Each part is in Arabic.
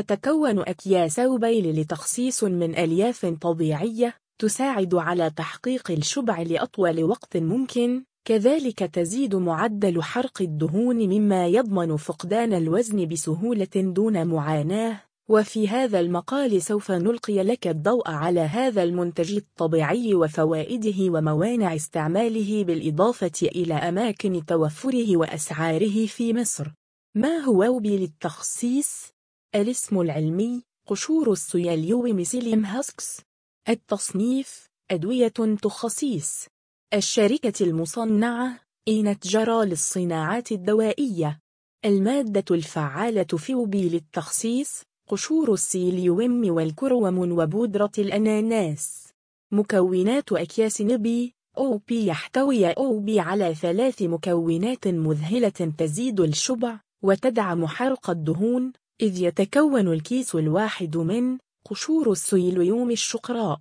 تتكون أكياس بيل لتخصيص من ألياف طبيعية تساعد على تحقيق الشبع لأطول وقت ممكن كذلك تزيد معدل حرق الدهون مما يضمن فقدان الوزن بسهولة دون معاناة وفي هذا المقال سوف نلقي لك الضوء على هذا المنتج الطبيعي وفوائده وموانع استعماله بالإضافة إلى أماكن توفره وأسعاره في مصر ما هو أوبي للتخسيس؟ الاسم العلمي قشور السيليوم psyllium husks. التصنيف أدوية تخسيس. الشركة المصنعة إينتجرى للصناعات الدوائية. المادة الفعالة في أوبي للتخسيس قشور السيليوم والكروم وبودرة الأناناس. مكونات أكياس نبي أو بي يحتوي أو بي على ثلاث مكونات مذهلة تزيد الشبع وتدعم حرق الدهون إذ يتكون الكيس الواحد من قشور السيليوم الشقراء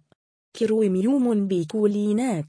كروميوم بيكولينات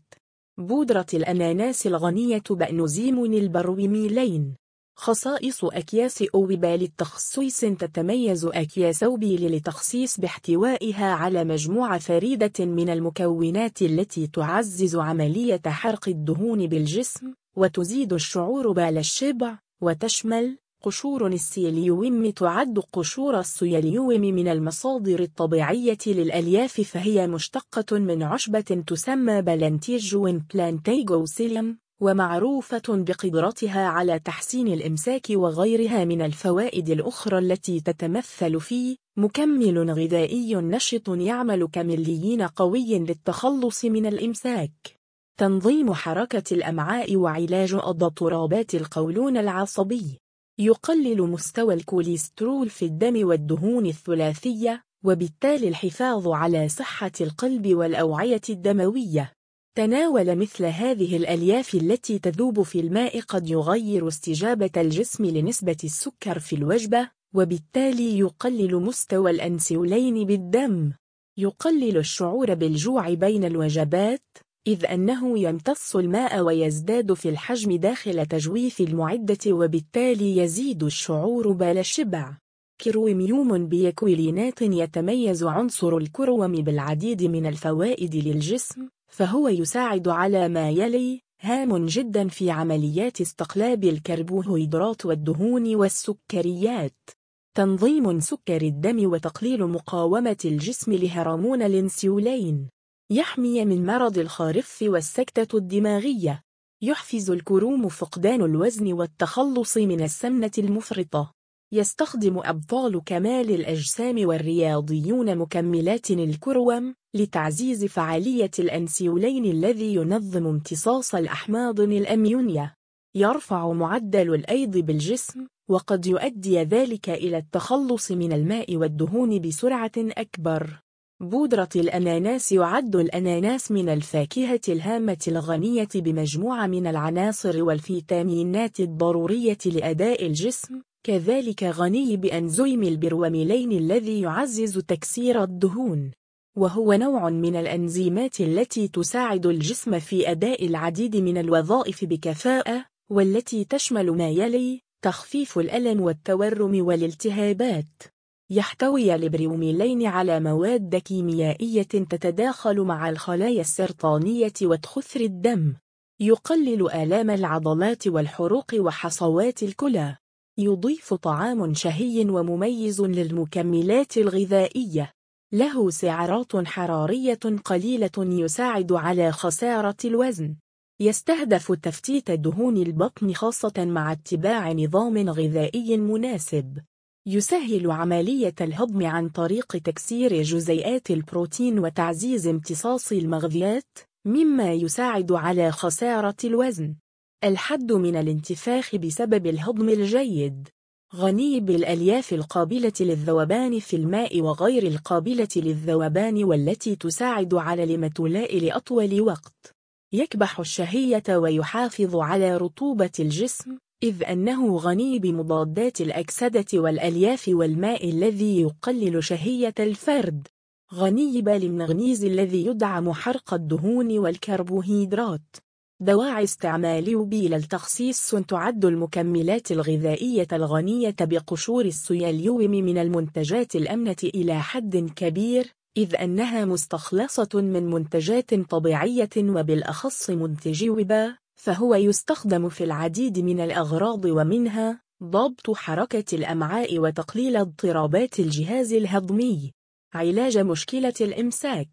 بودرة الأناناس الغنية بأنزيم البروميلين خصائص أكياس أوبي للتخسيس تتميز أكياس أوبي للتخسيس باحتوائها على مجموعة فريدة من المكونات التي تعزز عملية حرق الدهون بالجسم وتزيد الشعور بال الشبع وتشمل قشور السيليوم تعد قشور السيليوم من المصادر الطبيعية للألياف فهي مشتقة من عشبة تسمى Plantago Plantago psyllium ومعروفة بقدرتها على تحسين الإمساك وغيرها من الفوائد الأخرى التي تتمثل في مكمل غذائي نشط يعمل كمليين قوي للتخلص من الإمساك. تنظيم حركة الأمعاء وعلاج اضطرابات القولون العصبي. يقلل مستوى الكوليسترول في الدم والدهون الثلاثية وبالتالي الحفاظ على صحة القلب والأوعية الدموية. تناول مثل هذه الألياف التي تذوب في الماء قد يغير استجابة الجسم لنسبة السكر في الوجبة وبالتالي يقلل مستوى الأنسولين بالدم. يقلل الشعور بالجوع بين الوجبات. إذ أنه يمتص الماء ويزداد في الحجم داخل تجويف المعدة وبالتالي يزيد الشعور بالشبع. كروميوم بيكويلينات يتميز عنصر الكروم بالعديد من الفوائد للجسم فهو يساعد على ما يلي هام جدا في عمليات استقلاب الكربوهيدرات والدهون والسكريات. تنظيم سكر الدم وتقليل مقاومة الجسم لهرمون الإنسولين. يحمي من مرض الخارف والسكتة الدماغية. يحفز الكروم فقدان الوزن والتخلص من السمنة المفرطة. يستخدم أبطال كمال الأجسام والرياضيون مكملات الكروم لتعزيز فعالية الأنسيولين الذي ينظم امتصاص الأحماض الأميونية. يرفع معدل الأيض بالجسم وقد يؤدي ذلك إلى التخلص من الماء والدهون بسرعة أكبر. بودرة الأناناس يعد الأناناس من الفاكهة الهامة الغنية بمجموعة من العناصر والفيتامينات الضرورية لأداء الجسم كذلك غني بأنزيم البروميلين الذي يعزز تكسير الدهون. وهو نوع من الأنزيمات التي تساعد الجسم في أداء العديد من الوظائف بكفاءة والتي تشمل ما يلي تخفيف الألم والتورم والالتهابات. يحتوي البريوميلين على مواد كيميائية تتداخل مع الخلايا السرطانية وتخثر الدم. يقلل آلام العضلات والحروق وحصوات الكلى. يضيف طعام شهي ومميز للمكملات الغذائية. له سعرات حرارية قليلة يساعد على خسارة الوزن. يستهدف تفتيت دهون البطن خاصة مع اتباع نظام غذائي مناسب. يسهل عملية الهضم عن طريق تكسير جزيئات البروتين وتعزيز امتصاص المغذيات مما يساعد على خسارة الوزن. الحد من الانتفاخ بسبب الهضم الجيد. غني بالألياف القابلة للذوبان في الماء وغير القابلة للذوبان والتي تساعد على المتلاء لأطول وقت. يكبح الشهية ويحافظ على رطوبة الجسم. إذ أنه غني بمضادات الأكسدة والألياف والماء الذي يقلل شهية الفرد. غني بالمغنيز الذي يدعم حرق الدهون والكربوهيدرات. دواعي استعمال يوبيل التخصيص تعد المكملات الغذائية الغنية بقشور السياليوم من المنتجات الأمنة إلى حد كبير إذ أنها مستخلصة من منتجات طبيعية وبالأخص منتجي وبا فهو يستخدم في العديد من الأغراض ومنها ضبط حركة الأمعاء وتقليل اضطرابات الجهاز الهضمي. علاج مشكلة الإمساك.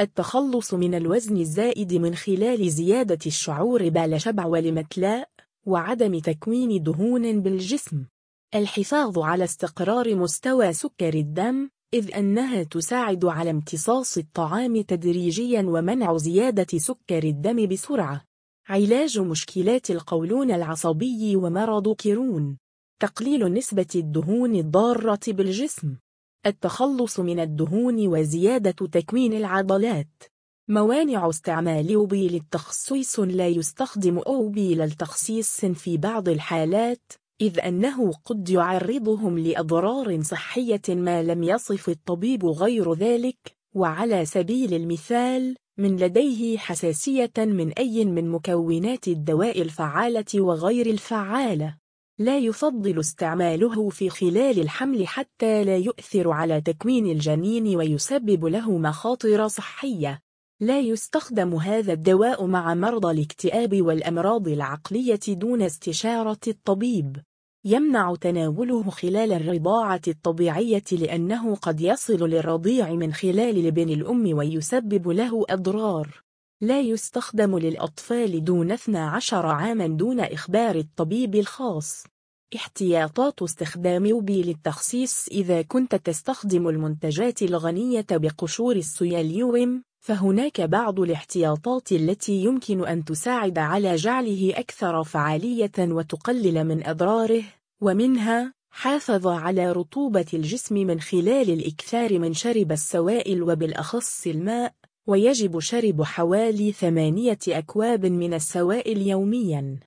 التخلص من الوزن الزائد من خلال زيادة الشعور بالشبع والمتلاء وعدم تكوين دهون بالجسم. الحفاظ على استقرار مستوى سكر الدم إذ أنها تساعد على امتصاص الطعام تدريجيا ومنع زيادة سكر الدم بسرعة. علاج مشكلات القولون العصبي ومرض كيرون تقليل نسبة الدهون الضارة بالجسم. التخلص من الدهون وزيادة تكوين العضلات. موانع استعمال أوبيل التخصيص لا يستخدم أوبيل التخصيص في بعض الحالات إذ أنه قد يعرضهم لأضرار صحية ما لم يصف الطبيب غير ذلك وعلى سبيل المثال من لديه حساسية من أي من مكونات الدواء الفعالة وغير الفعالة. لا يفضل استعماله في خلال الحمل حتى لا يؤثر على تكوين الجنين ويسبب له مخاطر صحية. لا يستخدم هذا الدواء مع مرضى الاكتئاب والأمراض العقلية دون استشارة الطبيب. يمنع تناوله خلال الرضاعة الطبيعية لأنه قد يصل للرضيع من خلال لبن الأم ويسبب له أضرار. لا يستخدم للأطفال دون 12 عاما دون إخبار الطبيب الخاص. احتياطات استخدام وبي للتخصيص إذا كنت تستخدم المنتجات الغنية بقشور السياليوم فهناك بعض الاحتياطات التي يمكن أن تساعد على جعله أكثر فعالية وتقلل من أضراره ومنها حافظ على رطوبة الجسم من خلال الإكثار من شرب السوائل وبالأخص الماء ويجب شرب حوالي ثمانية أكواب من السوائل يومياً.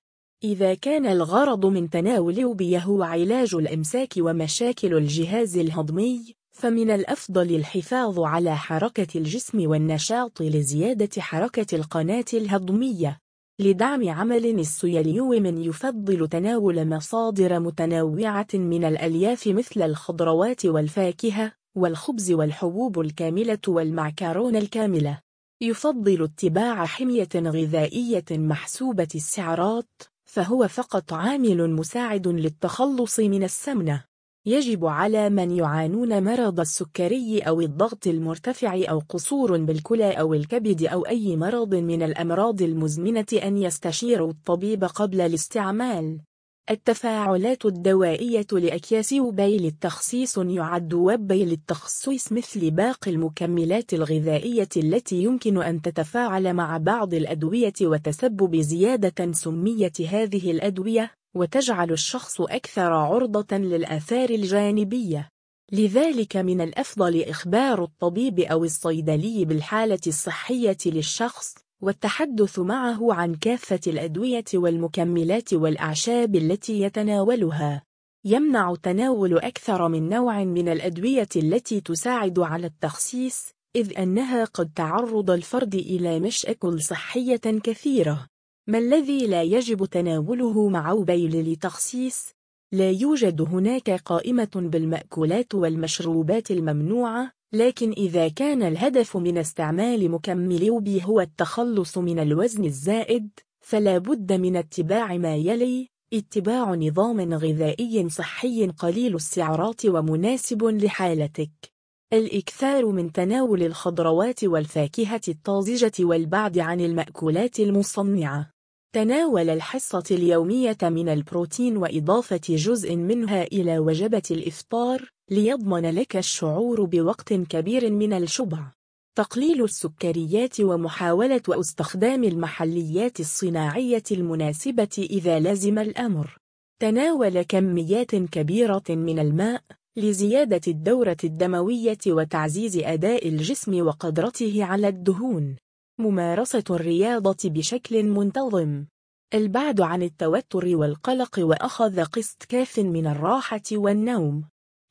إذا كان الغرض من تناول وبيه هو علاج الإمساك ومشاكل الجهاز الهضمي فمن الأفضل الحفاظ على حركة الجسم والنشاط لزيادة حركة القناة الهضمية لدعم عمل السيليوم من يفضل تناول مصادر متنوعة من الألياف مثل الخضروات والفاكهة والخبز والحبوب الكاملة والمعكرون الكاملة. يفضل اتباع حمية غذائية محسوبة السعرات فهو فقط عامل مساعد للتخلص من السمنة. يجب على من يعانون مرض السكري أو الضغط المرتفع أو قصور بالكلى أو الكبد أو أي مرض من الأمراض المزمنة أن يستشيروا الطبيب قبل الاستعمال. التفاعلات الدوائية لأكياس وبيل التخصيص يعد وبيل التخصيص مثل باقي المكملات الغذائية التي يمكن أن تتفاعل مع بعض الأدوية وتسبب زيادة سمية هذه الأدوية. وتجعل الشخص أكثر عرضة للآثار الجانبية. لذلك من الأفضل إخبار الطبيب أو الصيدلي بالحالة الصحية للشخص والتحدث معه عن كافة الأدوية والمكملات والأعشاب التي يتناولها. يمنع تناول أكثر من نوع من الأدوية التي تساعد على التخسيس إذ أنها قد تعرض الفرد إلى مشاكل صحية كثيرة. ما الذي لا يجب تناوله مع وبيل لتخسيس؟ لا يوجد هناك قائمة بالمأكولات والمشروبات الممنوعة لكن إذا كان الهدف من استعمال مكمل يوبي هو التخلص من الوزن الزائد فلا بد من اتباع ما يلي اتباع نظام غذائي صحي قليل السعرات ومناسب لحالتك الإكثار من تناول الخضروات والفاكهة الطازجة والبعد عن المأكولات المصنعة تناول الحصة اليومية من البروتين وإضافة جزء منها إلى وجبة الإفطار ليضمن لك الشعور بوقت كبير من الشبع. تقليل السكريات ومحاولة استخدام المحليات الصناعية المناسبة إذا لزم الأمر. تناول كميات كبيرة من الماء لزيادة الدورة الدموية وتعزيز أداء الجسم وقدرته على الدهون. ممارسة الرياضة بشكل منتظم. البعد عن التوتر والقلق وأخذ قسط كاف من الراحة والنوم.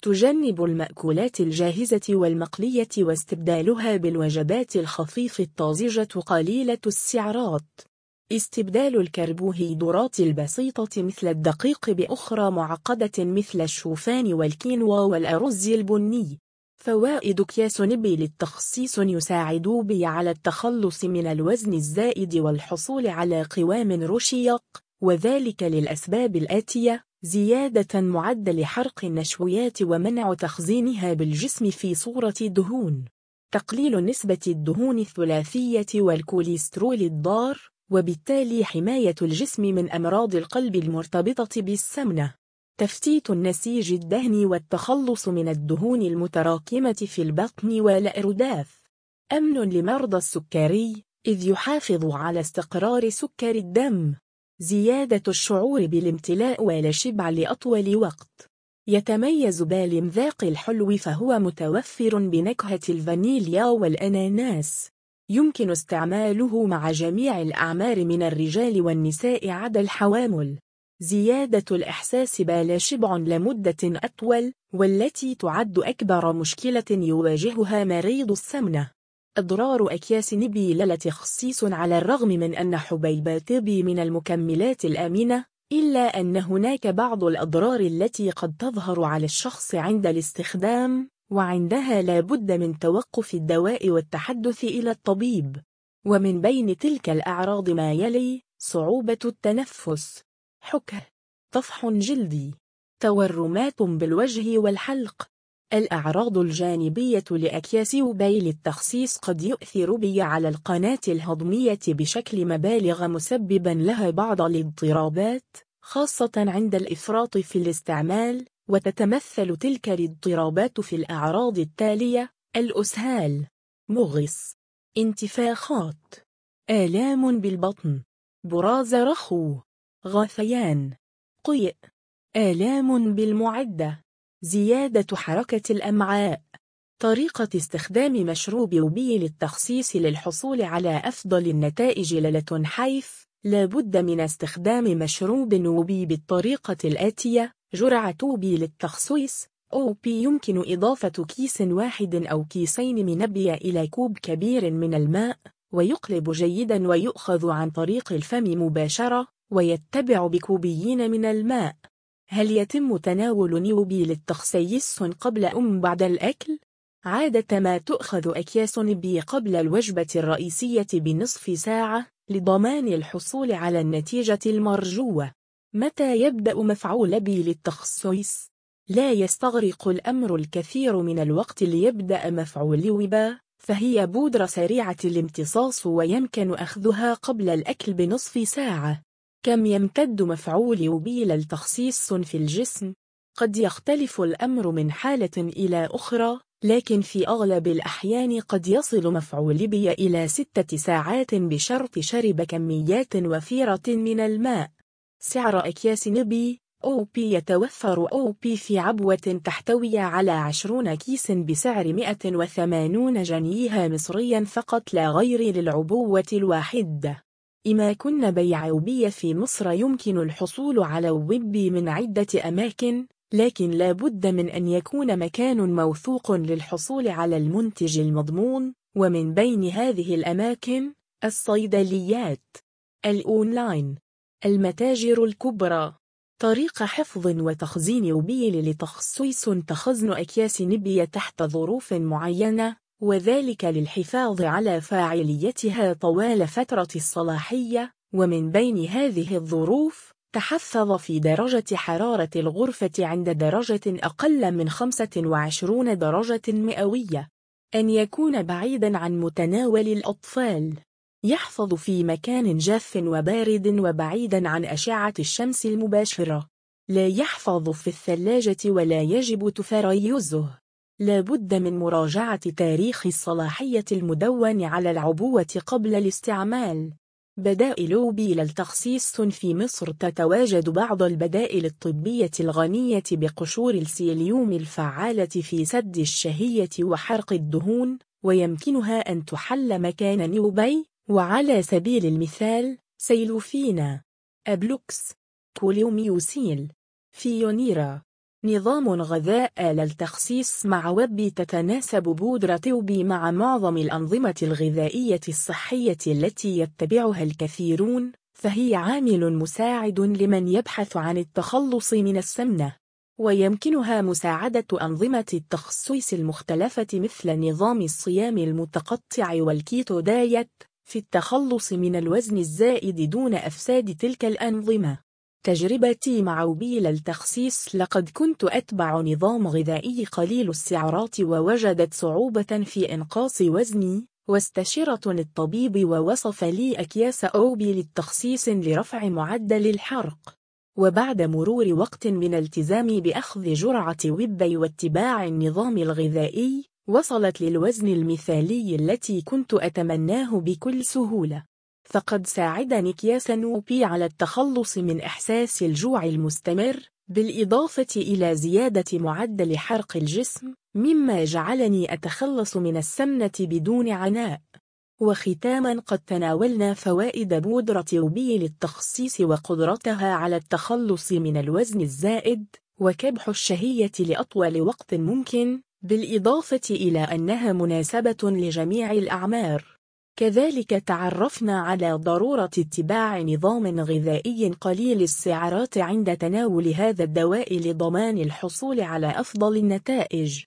تجنب المأكولات الجاهزة والمقلية واستبدالها بالوجبات الخفيف الطازجة قليلة السعرات. استبدال الكربوهيدرات البسيطة مثل الدقيق بأخرى معقدة مثل الشوفان والكينوا والأرز البني. فوائد أكياس نبي للتخصيص يساعد بي على التخلص من الوزن الزائد والحصول على قوام رشيق وذلك للأسباب الآتية زيادة معدل حرق النشويات ومنع تخزينها بالجسم في صورة دهون. تقليل نسبة الدهون الثلاثية والكوليسترول الضار وبالتالي حماية الجسم من أمراض القلب المرتبطة بالسمنة. تفتيت النسيج الدهني والتخلص من الدهون المتراكمة في البطن والأرداف. أمن لمرضى السكري إذ يحافظ على استقرار سكر الدم. زيادة الشعور بالامتلاء والشبع لأطول وقت. يتميز بالمذاق الحلو فهو متوفر بنكهة الفانيليا والأناناس. يمكن استعماله مع جميع الأعمار من الرجال والنساء عدا الحوامل. زيادة الإحساس بالشبع لمدة أطول والتي تعد أكبر مشكلة يواجهها مريض السمنة. أضرار أكياس نبي للتخصيص على الرغم من أن حبيبات بي من المكملات الآمنة إلا أن هناك بعض الأضرار التي قد تظهر على الشخص عند الاستخدام. وعندها لا بد من توقف الدواء والتحدث إلى الطبيب. ومن بين تلك الأعراض ما يلي صعوبة التنفس. حكه. طفح جلدي. تورمات بالوجه والحلق. الأعراض الجانبية لأكياس وبيل التخسيس قد يؤثر بي على القناة الهضمية بشكل مبالغ مسببا لها بعض الاضطرابات خاصة عند الإفراط في الاستعمال وتتمثل تلك الاضطرابات في الأعراض التالية. الأسهال. مغص. انتفاخات. آلام بالبطن. براز رخو. غثيان. قيء. آلام بالمعدة. زيادة حركة الأمعاء. طريقة استخدام مشروب يوبي للتخصيص للحصول على أفضل النتائج للة حيث لا بد من استخدام مشروب نوبي بالطريقة الآتية. جرعة توبي للتخصيص أو بي يمكن إضافة كيس واحد أو كيسين من نبي إلى كوب كبير من الماء ويقلب جيدا ويؤخذ عن طريق الفم مباشرة ويتبع بكوبين من الماء هل يتم تناول نيوبي للتخسيس قبل أم بعد الأكل؟ عادة ما تؤخذ أكياس نبي قبل الوجبة الرئيسية بنصف ساعة لضمان الحصول على النتيجة المرجوة متى يبدأ مفعول بي للتخصيص؟ لا يستغرق الأمر الكثير من الوقت ليبدأ مفعول وبا فهي بودرة سريعة الامتصاص ويمكن أخذها قبل الأكل بنصف ساعة كم يمتد مفعول وبيل التخصيص في الجسم؟ قد يختلف الأمر من حالة إلى أخرى لكن في أغلب الأحيان قد يصل مفعول بي إلى ستة ساعات بشرط شرب كميات وفيرة من الماء سعر أكياس نبي أو بي يتوفر أو بي في عبوة تحتوي على عشرون كيس بسعر 180 جنيها مصريا فقط لا غير للعبوة الواحدة أماكن بيع أوبي في مصر يمكن الحصول على أوبي من عدة أماكن لكن لا بد من أن يكون مكان موثوق للحصول على المنتج المضمون ومن بين هذه الأماكن الصيدليات. الأونلاين المتاجر الكبرى. طريق حفظ وتخزين وبيل لتخصيص تخزن أكياس نبية تحت ظروف معينة وذلك للحفاظ على فاعليتها طوال فترة الصلاحية ومن بين هذه الظروف تحفظ في درجة حرارة الغرفة عند درجة أقل من 25 درجة مئوية. أن يكون بعيدا عن متناول الأطفال. يحفظ في مكان جاف وبارد وبعيدا عن أشعة الشمس المباشرة. لا يحفظ في الثلاجة ولا يجب تفريزه. لا بد من مراجعة تاريخ الصلاحية المدون على العبوة قبل الاستعمال. بدائل أوبي للتخسيس في مصر تتواجد بعض البدائل الطبية الغنية بقشور السيليوم الفعالة في سد الشهية وحرق الدهون ويمكنها أن تحل مكان نيوبي وعلى سبيل المثال سيلوفينا أبلوكس كوليوميوسيل فيونيرا. نظام غذاء للتخصيص مع وب تتناسب بودرة وبي مع معظم الأنظمة الغذائية الصحية التي يتبعها الكثيرون فهي عامل مساعد لمن يبحث عن التخلص من السمنة. ويمكنها مساعدة أنظمة التخصيص المختلفة مثل نظام الصيام المتقطع والكيتو دايت في التخلص من الوزن الزائد دون أفساد تلك الأنظمة. تجربتي مع وبيل التخسيس لقد كنت أتبع نظام غذائي قليل السعرات ووجدت صعوبة في إنقاص وزني واستشرتني الطبيب ووصف لي أكياس أوبي للتخسيس لرفع معدل الحرق وبعد مرور وقت من التزامي بأخذ جرعة وبي واتباع النظام الغذائي وصلت للوزن المثالي التي كنت أتمناه بكل سهولة. فقد ساعدني كياس نوبي على التخلص من إحساس الجوع المستمر بالإضافة إلى زيادة معدل حرق الجسم مما جعلني أتخلص من السمنة بدون عناء. وختاما قد تناولنا فوائد بودرة روبي للتخصيص وقدرتها على التخلص من الوزن الزائد وكبح الشهية لأطول وقت ممكن بالإضافة إلى أنها مناسبة لجميع الأعمار. كذلك تعرفنا على ضرورة اتباع نظام غذائي قليل السعرات عند تناول هذا الدواء لضمان الحصول على أفضل النتائج.